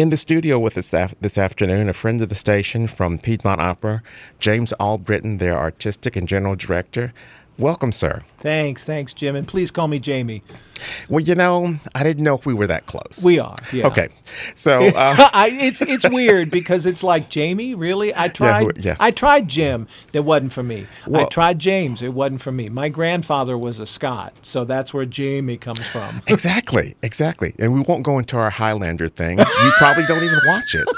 In the studio with us this afternoon, a friend of the station from Piedmont Opera, James Allbritten, their artistic and general director. Welcome, sir. Thanks, thanks, Jim, and please call me Jamie. Well, you know, I didn't know if we were that close. We are. Yeah. Okay, so uh, I, it's it's weird because it's like Jamie. Really, I tried. who- yeah. I tried Jim. That wasn't for me. I tried James. It wasn't for me. My grandfather was a Scot, so that's where Jamie comes from. exactly, exactly, and we won't go into our Highlander thing. You probably don't even watch it,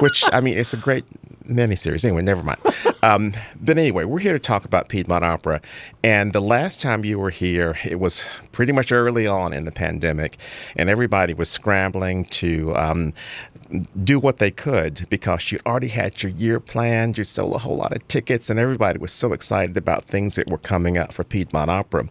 which I mean, it's a great miniseries. Anyway, never mind. Um, but anyway, we're here to talk about Piedmont Opera, and the last time you were here, it was pretty much early on in the pandemic, and everybody was scrambling to. Um, do what they could because you already had your year planned, you sold a whole lot of tickets, and everybody was so excited about things that were coming up for Piedmont Opera.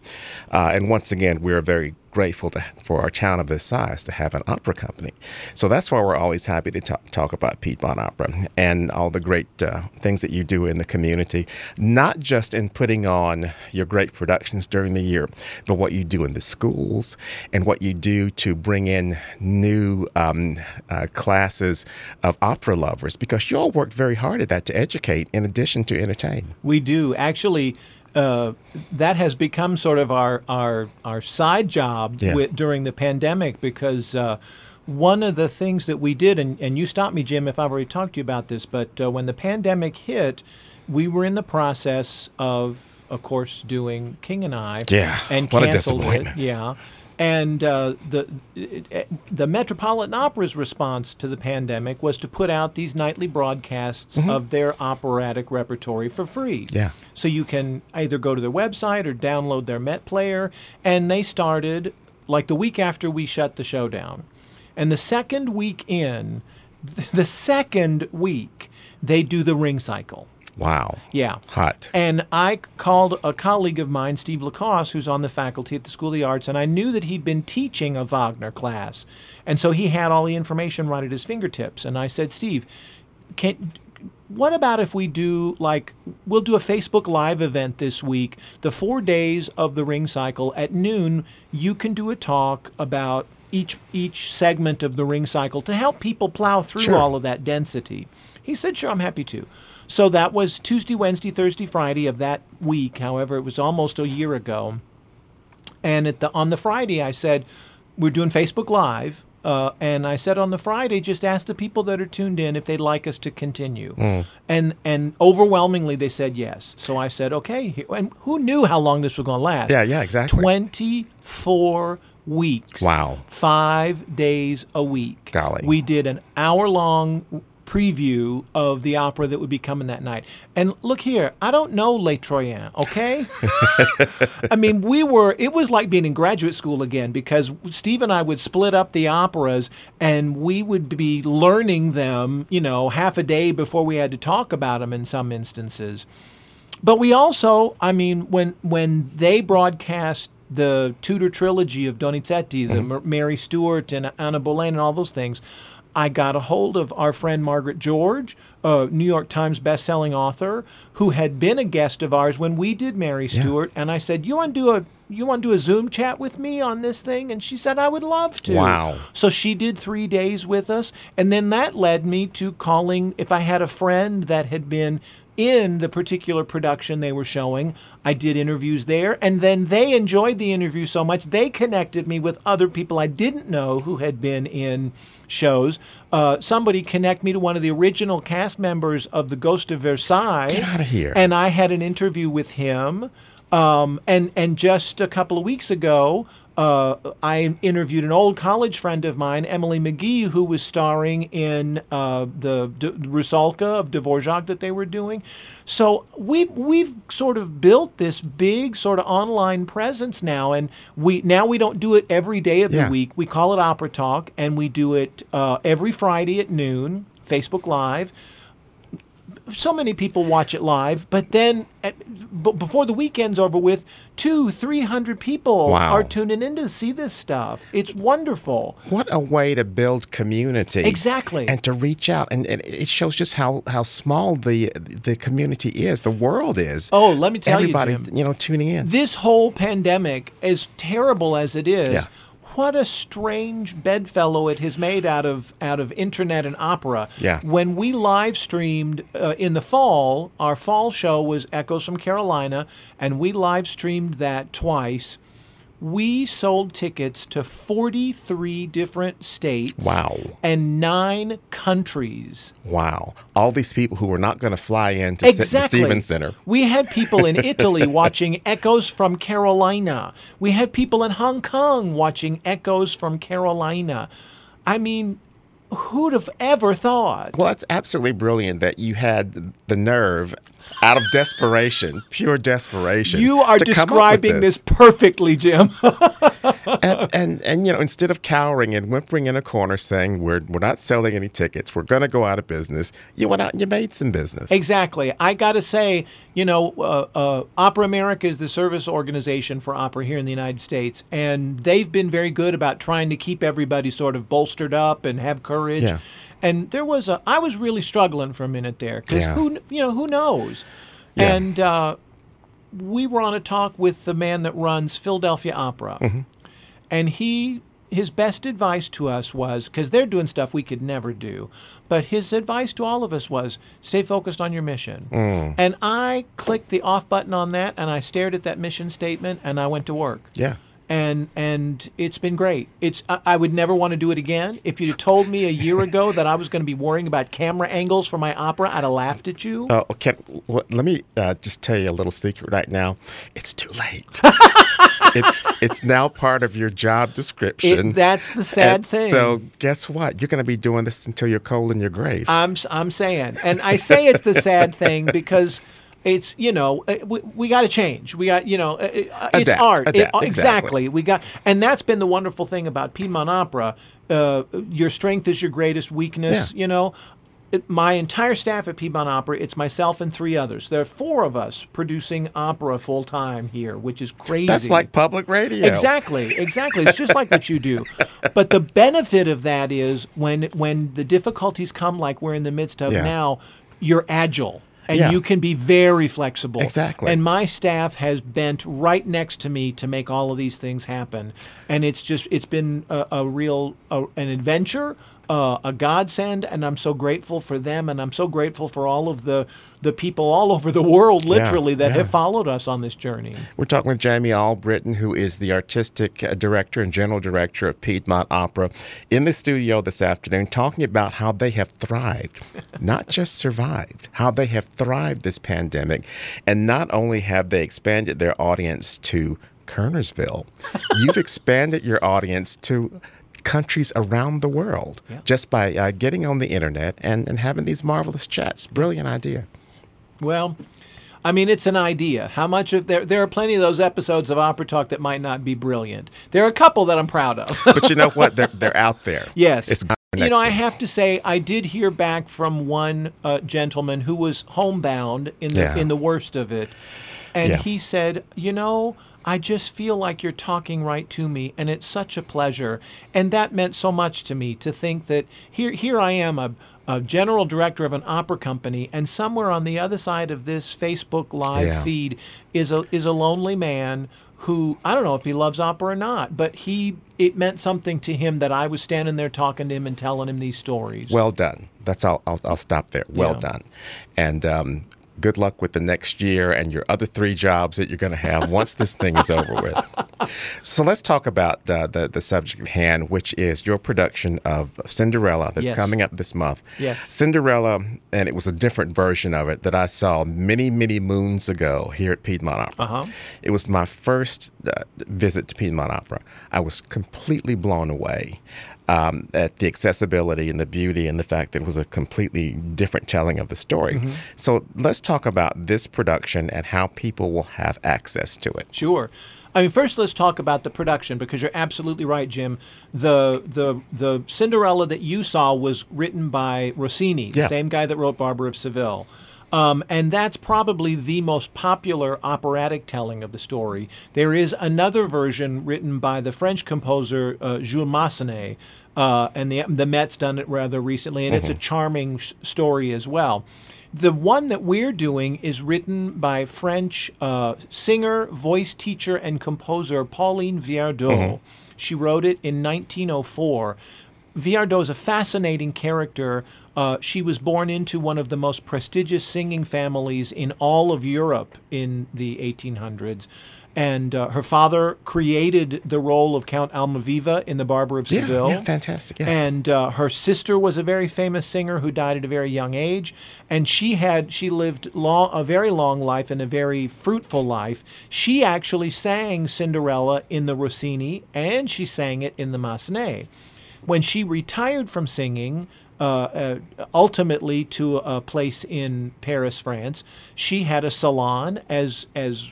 Uh, and once again, we're very grateful to, for a town of this size to have an opera company. So that's why we're always happy to talk, talk about Piedmont Opera and all the great uh, things that you do in the community, not just in putting on your great productions during the year, but what you do in the schools and what you do to bring in new um, uh, classes of opera lovers because you all worked very hard at that to educate in addition to entertain. We do actually. Uh, that has become sort of our our our side job Yeah. with, during the pandemic because uh, one of the things that we did, and, and you stop me, Jim, if I've already talked to you about this, but uh, when the pandemic hit, we were in the process of, of course, doing King and I. Yeah, and what a canceled it. Yeah. And uh, the the Metropolitan Opera's response to the pandemic was to put out these nightly broadcasts of their operatic repertory for free. Mm-hmm. Yeah. So you can either go to their website or download their Met player. And they started like the week after we shut the show down. And the second week in, the second week, they do the ring cycle. Wow. Yeah. Hot. And I called a colleague of mine, Steve LaCosse, who's on the faculty at the School of the Arts, and I knew that he'd been teaching a Wagner class. And so he had all the information right at his fingertips. And I said, Steve, can what about if we do like we'll do a Facebook live event this week, the 4 days of the ring cycle at noon, you can do a talk about each each segment of the ring cycle to help people plow through Sure. all of that density. He said, "Sure, I'm happy to." So that was Tuesday, Wednesday, Thursday, Friday of that week. However, it was almost a year ago. And at the on the Friday, I said, "We're doing Facebook Live." Uh, and I said on the Friday, just ask the people that are tuned in if they'd like us to continue. And and overwhelmingly they said yes. So I said, okay. And who knew how long this was going to last? Yeah, yeah, exactly. 24 weeks. Wow. Five days a week. Golly. We did an hour long preview of the opera that would be coming that night. And look here, I don't know Les Troyens, okay? I mean, we were, it was like being in graduate school again because Steve and I would split up the operas and we would be learning them, you know, half a day before we had to talk about them in some instances. But we also, I mean, when when they broadcast the Tudor trilogy of Donizetti, the mm-hmm. Mar- Mary Stuart and Anna Boleyn and all those things, I got a hold of our friend Margaret George, a New York Times best-selling author, who had been a guest of ours when we did Mary Stuart, and I said, "You want to do a you want to do a Zoom chat with me on this thing?" And she said, "I would love to." Wow. So she did three days with us, and then that led me to calling if I had a friend that had been in the particular production they were showing. I did interviews there, and then they enjoyed the interview so much they connected me with other people I didn't know who had been in shows. Uh, somebody connect me to one of the original cast members of The Ghost of Versailles. Get outta here. And I had an interview with him. Um, and and just a couple of weeks ago, uh, I interviewed an old college friend of mine, Emily Magee, who was starring in uh, the D- Rusalka of Dvorak that they were doing. So we we've sort of built this big sort of online presence now, and we now we don't do it every day of Yeah. the week. We call it Opera Talk, and we do it uh, every Friday at noon, Facebook Live so many people watch it live, but then at, b- before the weekend's over with, two, three hundred people Wow. are tuning in to see this stuff. It's wonderful. What a way to build community. Exactly. And to reach out. And, and it shows just how, how small the the community is, the world is. Oh, let me tell you, Everybody, you know, tuning in. This whole pandemic, as terrible as it is, Yeah. What a strange bedfellow it has made out of out of internet and opera. Yeah. When we live streamed uh, in the fall, our fall show was Echoes from Carolina, and we live streamed that twice. We sold tickets to 43 different states. Wow. And nine countries. Wow. All these people who were not going to fly in to sit in Exactly. Stevens Center. We had people in Italy watching Echoes from Carolina. We had people in Hong Kong watching Echoes from Carolina. I mean, who'd have ever thought? Well, it's absolutely brilliant that you had the nerve, out of desperation, pure desperation. You are to come up with describing this perfectly, Jim. and, and and you know, instead of cowering and whimpering in a corner saying we're we're not selling any tickets, we're going to go out of business, you went out and you made some business. Exactly. I got to say, you know, uh, uh, Opera America is the service organization for opera here in the United States, and they've been very good about trying to keep everybody sort of bolstered up and have courage. Yeah. And there was a, I was really struggling for a minute there because Yeah. who, you know, who knows? Yeah. And uh, we were on a talk with the man that runs Philadelphia Opera, Mm-hmm. and he his best advice to us was because they're doing stuff we could never do, but his advice to all of us was stay focused on your mission. Mm. And I clicked the off button on that, and I stared at that mission statement, and I went to work. yeah. And and it's been great. It's I, I would never want to do it again. If you'd told me a year ago that I was going to be worrying about camera angles for my opera, I'd have laughed at you. Oh, okay. Let me uh, just tell you a little secret right now. It's too late. it's it's now part of your job description. It, that's the sad And thing. So guess what? You're going to be doing this until you're cold in your grave. I'm I'm saying, and I say it's the sad thing because it's you know uh, we, we got to change. We got you know uh, uh, it's Adapt, art. Adapt, uh, exactly. We got, and that's been the wonderful thing about Piedmont Opera. Uh, your strength is your greatest weakness. Yeah. You know. My entire staff at Piedmont Opera, it's myself and three others. There are four of us producing opera full time here, which is crazy. That's like public radio. Exactly, exactly. It's just like what you do. But the benefit of that is when when the difficulties come, like we're in the midst of Yeah. now, you're agile and Yeah. you can be very flexible. Exactly. And my staff has bent right next to me to make all of these things happen, and it's just it's been a, a real a, an adventure. Uh, a godsend, and I'm so grateful for them, and I'm so grateful for all of the the people all over the world, Yeah, literally, that yeah. have followed us on this journey. We're talking with Jamie Allbritten, who is the artistic uh, director and general director of Piedmont Opera, in the studio this afternoon, talking about how they have thrived, not just survived, how they have thrived this pandemic. And not only have they expanded their audience to Kernersville, you've expanded your audience to countries around the world Yeah. just by uh, getting on the internet and, and having these marvelous chats. Brilliant idea. Well, I mean, it's an idea. How much of there? There are plenty of those episodes of Opera Talk that might not be brilliant. There are a couple that I'm proud of. But you know what? They're, they're out there. yes, It's you know, I have to say, I did hear back from one uh, gentleman who was homebound in the Yeah. in the worst of it, and Yeah. he said, you know. I just feel like you're talking right to me, and it's such a pleasure. And that meant so much to me to think that here, here I am, a, a general director of an opera company, and somewhere on the other side of this Facebook Live Yeah. feed is a is a lonely man who I don't know if he loves opera or not, but he it meant something to him that I was standing there talking to him and telling him these stories. Well done. That's all. I'll, I'll stop there. Well Yeah. done. And um, good luck with the next year and your other three jobs that you're going to have once this thing is over with. So let's talk about uh, the the subject at hand, which is your production of Cinderella that's Yes. coming up this month. Yes. Cinderella, and it was a different version of it that I saw many many moons ago here at Piedmont Opera. Uh-huh. It was my first uh, visit to Piedmont Opera. I was completely blown away um, at the accessibility and the beauty and the fact that it was a completely different telling of the story. So let's talk about this production and how people will have access to it. Sure. I mean, first let's talk about the production because you're absolutely right, Jim. The the the Cinderella that you saw was written by Rossini, the Yeah. same guy that wrote Barber of Seville. Um, and that's probably the most popular operatic telling of the story. There is another version written by the French composer uh, Jules Massenet, uh, and the the Met's done it rather recently, and it's a charming sh- story as well. The one that we're doing is written by French uh, singer, voice teacher, and composer Pauline Viardot. She wrote it in 1904. Viardot is a fascinating character. Uh, she was born into one of the most prestigious singing families in all of Europe in the 1800s. And uh, her father created the role of Count Almaviva in The Barber of Yeah, Seville. yeah, fantastic. Yeah. And uh, her sister was a very famous singer who died at a very young age, and she had she lived long, a very long life and a very fruitful life. She actually sang Cinderella in the Rossini, and she sang it in the Massenet. When she retired from singing, uh, uh, ultimately to a place in Paris, France, she had a salon as as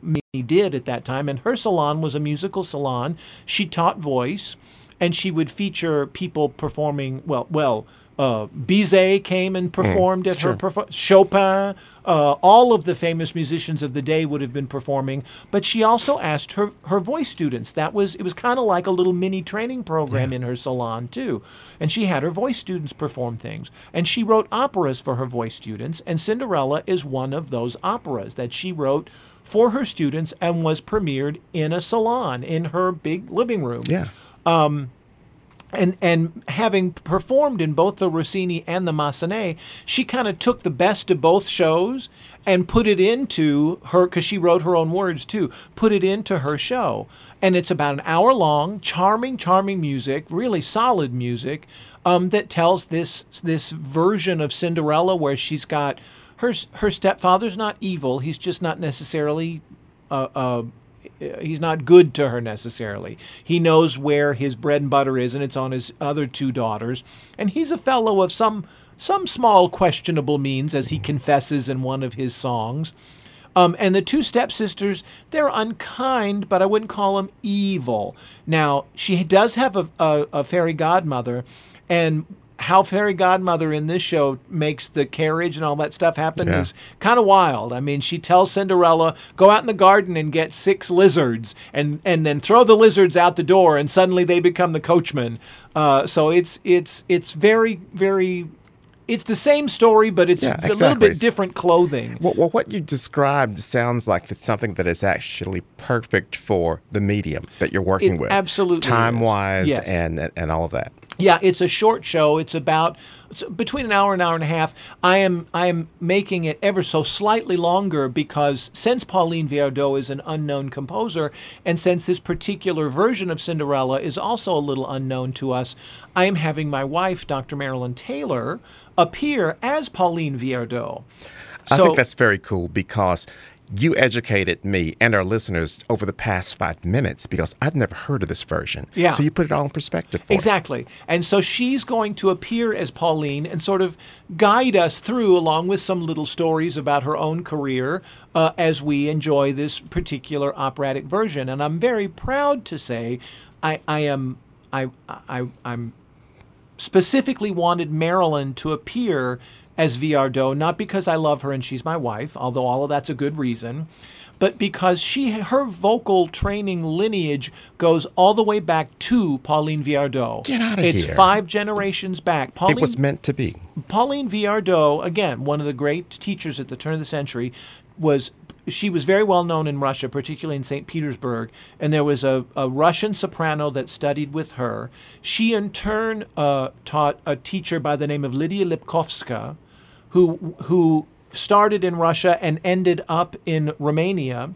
many did at that time, and her salon was a musical salon. She taught voice, and she would feature people performing. Well, well, uh, Bizet came and performed at her perfor- Chopin. Uh, all of the famous musicians of the day would have been performing, but she also asked her her voice students. That was it was kind of like a little mini training program in her salon too, and she had her voice students perform things. And she wrote operas for her voice students, and Cinderella is one of those operas that she wrote for her students and was premiered in a salon in her big living room. yeah. And and having performed in both the Rossini and the Massenet, she kind of took the best of both shows and put it into her because she wrote her own words too. Put it into her show, and it's about an hour long, charming, charming music, really solid music, um, that tells this this version of Cinderella where she's got her her stepfather's not evil. He's just not necessarily uh, uh, he's not good to her necessarily. He knows where his bread and butter is, and it's on his other two daughters. And he's a fellow of some some small questionable means, as he confesses in one of his songs. Um, and the two stepsisters, they're unkind, but I wouldn't call them evil. Now, she does have a, a, a fairy godmother, and how fairy godmother in this show makes the carriage and all that stuff happen Yeah. is kind of wild. I mean, she tells Cinderella, "Go out in the garden and get six lizards, and and then throw the lizards out the door, and suddenly they become the coachman." Uh, so it's it's it's very very, it's the same story, but it's Yeah, a little bit different clothing. Well, well, what you described sounds like it's something that is actually perfect for the medium that you're working It with. absolutely. Time wise Yes. and and all of that. Yeah, it's a short show. It's about it's between an hour and an hour and a half. I am I am making it ever so slightly longer because since Pauline Viardot is an unknown composer, and since this particular version of Cinderella is also a little unknown to us, I am having my wife, Dr. Marilyn Taylor, appear as Pauline Viardot. I think that's very cool because you educated me and our listeners over the past five minutes because I'd never heard of this version. Yeah. So you put it all in perspective for us. Exactly. And so she's going to appear as Pauline and sort of guide us through, along with some little stories about her own career, uh, as we enjoy this particular operatic version. And I'm very proud to say I, I am I, I I'm specifically wanted Marilyn to appear as Viardot, not because I love her and she's my wife, although all of that's a good reason, but because she her vocal training lineage goes all the way back to Pauline Viardot. Get outta it's here. It's five generations back. Pauline, It was meant to be. Pauline Viardot, again, one of the great teachers at the turn of the century, was she was very well known in Russia, particularly in St. Petersburg, and there was a, a Russian soprano that studied with her. She, in turn, uh, taught a teacher by the name of Lydia Lipkowska, who who started in Russia and ended up in Romania.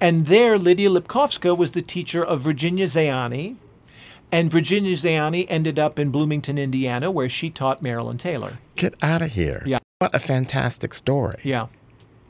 And there, Lydia Lipkowska was the teacher of Virginia Zeani. And Virginia Zeani ended up in Bloomington, Indiana, where she taught Marilyn Taylor. Get out of here. Yeah. What a fantastic story. Yeah.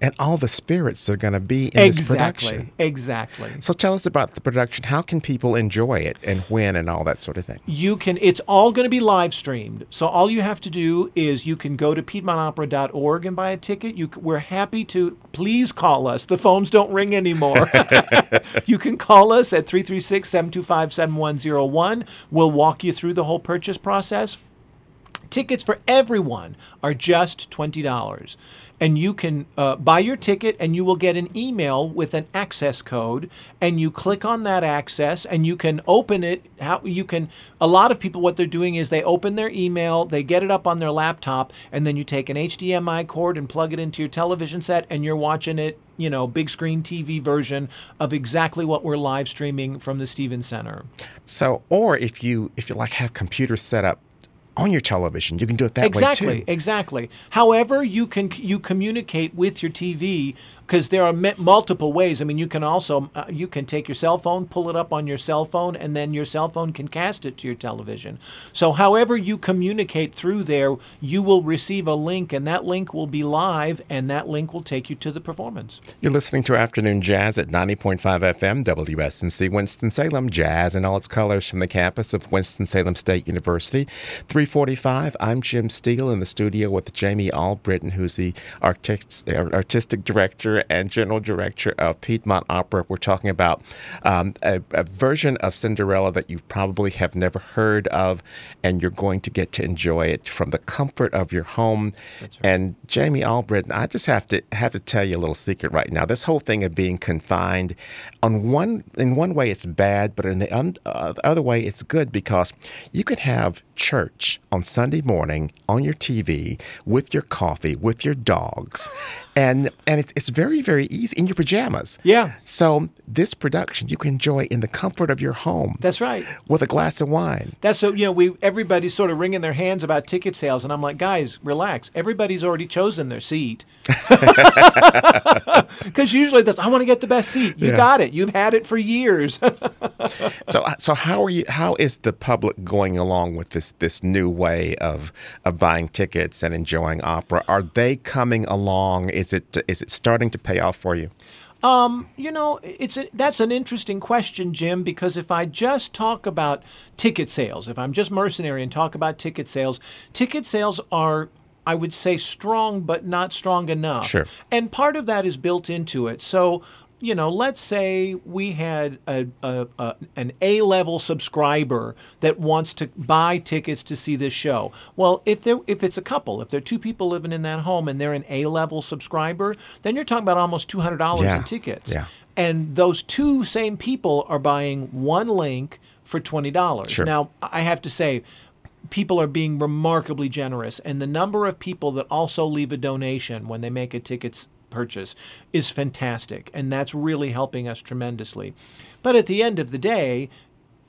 And all the spirits that are going to be in this production. Exactly. So tell us about the production. How can people enjoy it and when and all that sort of thing? You can. It's all going to be live streamed. So all you have to do is you can go to PiedmontOpera.org and buy a ticket. You, we're happy to. Please call us. The phones don't ring anymore. you can call us at 336-725-7101. We'll walk you through the whole purchase process. Tickets for everyone are just $20. And you can uh, buy your ticket and you will get an email with an access code. And you click on that access and you can open it. How you can, a lot of people, what they're doing is they open their email, they get it up on their laptop, and then you take an HDMI cord and plug it into your television set and you're watching it you know, big screen TV version of exactly what we're live streaming from the Stevens Center. So, or if you if you like have computers set up on your television, you can do it that exactly, way too. Exactly. Exactly. However, you can you communicate with your TV because there are multiple ways. I mean, you can also uh, you can take your cell phone, pull it up on your cell phone, and then your cell phone can cast it to your television. So, however you communicate through there, you will receive a link, and that link will be live, and that link will take you to the performance. You're listening to Afternoon Jazz at 90.5 FM WSNC Winston Salem. Jazz in all its colors from the campus of Winston Salem State University. 345. I'm Jim Steele in the studio with Jamie Allbritten, who's the artistic director and general director of Piedmont Opera. We're talking about um, a, a, version of Cinderella that you probably have never heard of, and you're going to get to enjoy it from the comfort of your home. Right. And Jamie Allbritten, I just have to have to tell you a little secret right now. This whole thing of being confined, on one in one way it's bad, but in the, un, uh, the other way it's good because you can have church on Sunday morning on your TV with your coffee, with your dogs. And and it's, it's very, very easy in your pajamas. Yeah. So this production you can enjoy in the comfort of your home. That's right. With a glass of wine. That's so you know, we everybody's sort of wringing their hands about ticket sales and I'm like, guys, relax. Everybody's already chosen their seat. Because usually that's I want to get the best seat. You yeah. got it. You've had it for years. so uh, so how are you how is the public going along with this this new way of of buying tickets and enjoying opera? Are they coming along? Is it is it starting to pay off for you? Um, you know, it's a, that's an interesting question, Jim, because if I just talk about ticket sales, if I'm just mercenary and talk about ticket sales, ticket sales are I would say strong, but not strong enough. Sure. And part of that is built into it. So you know, let's say we had a, a, a an A level subscriber that wants to buy tickets to see this show. Well, if they if it's a couple, if there are two people living in that home and they're an A level subscriber, then you're talking about almost two hundred dollars yeah. in tickets. Yeah. And those two same people are buying one link for twenty dollars. Sure. Now, I have to say, people are being remarkably generous, and the number of people that also leave a donation when they make a tickets purchase is fantastic, and that's really helping us tremendously. But at the end of the day,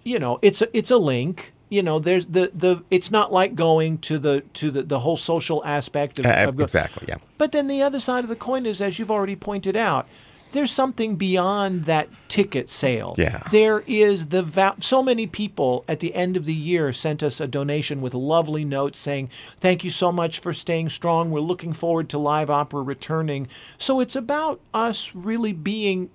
you know, it's a, it's a link. You know, there's the, the it's not like going to the to the, the whole social aspect of, uh, of exactly yeah. But then the other side of the coin is, as you've already pointed out, there's something beyond that ticket sale. Yeah. There is the va- so many people at the end of the year sent us a donation with lovely notes saying, "Thank you so much for staying strong. We're looking forward to live opera returning." So it's about us really being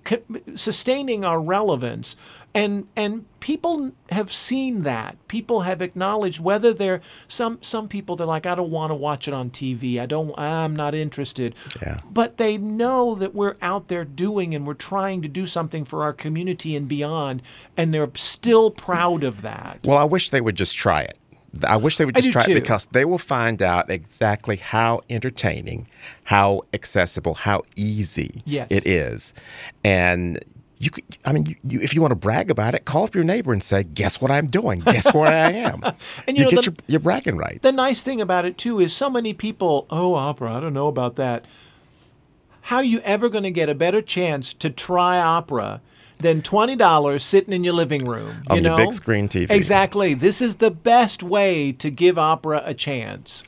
sustaining our relevance and and people have seen that people have acknowledged whether they're some some people they're like i don't want to watch it on tv i don't i'm not interested yeah. but they know that we're out there doing and we're trying to do something for our community and beyond and they're still proud of that well i wish they would just try it I wish they would just try too. it because they will find out exactly how entertaining, how accessible, how easy yes. it is. And you could, I mean, you, you, if you want to brag about it, call up your neighbor and say, "Guess what I'm doing? Guess where I am." and you, you know, get the, your, your bragging rights. The nice thing about it too is so many people, oh, opera, I don't know about that. How are you ever going to get a better chance to try opera than twenty dollars sitting in your living room? On you know? your big screen TV. Exactly. This is the best way to give opera a chance.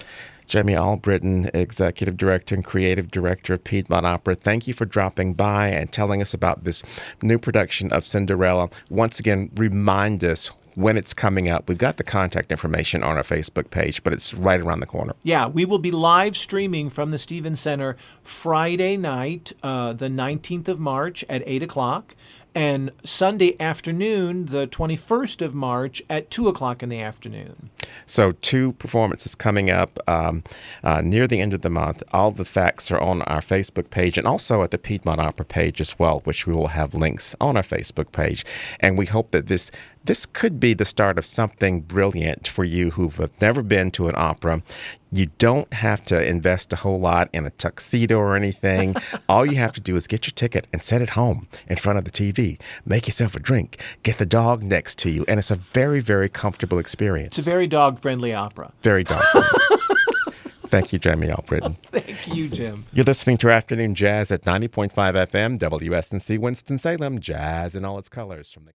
Jamie Allbritten, Executive Director and Creative Director of Piedmont Opera, thank you for dropping by and telling us about this new production of Cinderella. Once again, remind us when it's coming up. We've got the contact information on our Facebook page, but it's right around the corner. Yeah, we will be live streaming from the Stevens Center Friday night, uh, the 19th of March at 8 o'clock and Sunday afternoon, the 21st of March, at 2 o'clock in the afternoon. So, two performances coming up um, uh, near the end of the month. All the facts are on our Facebook page and also at the Piedmont Opera page as well, which we will have links on our Facebook page. And we hope that this this could be the start of something brilliant for you who've never been to an opera. You don't have to invest a whole lot in a tuxedo or anything. All you have to do is get your ticket and sit at home in front of the TV. Make yourself a drink. Get the dog next to you. And it's a very, very comfortable experience. It's a very dog friendly opera. very dog Thank you, Jamie Allbritten. Thank you, Jim. You're listening to Afternoon Jazz at 90.5 FM, WSNC Winston-Salem, jazz in all its colors from the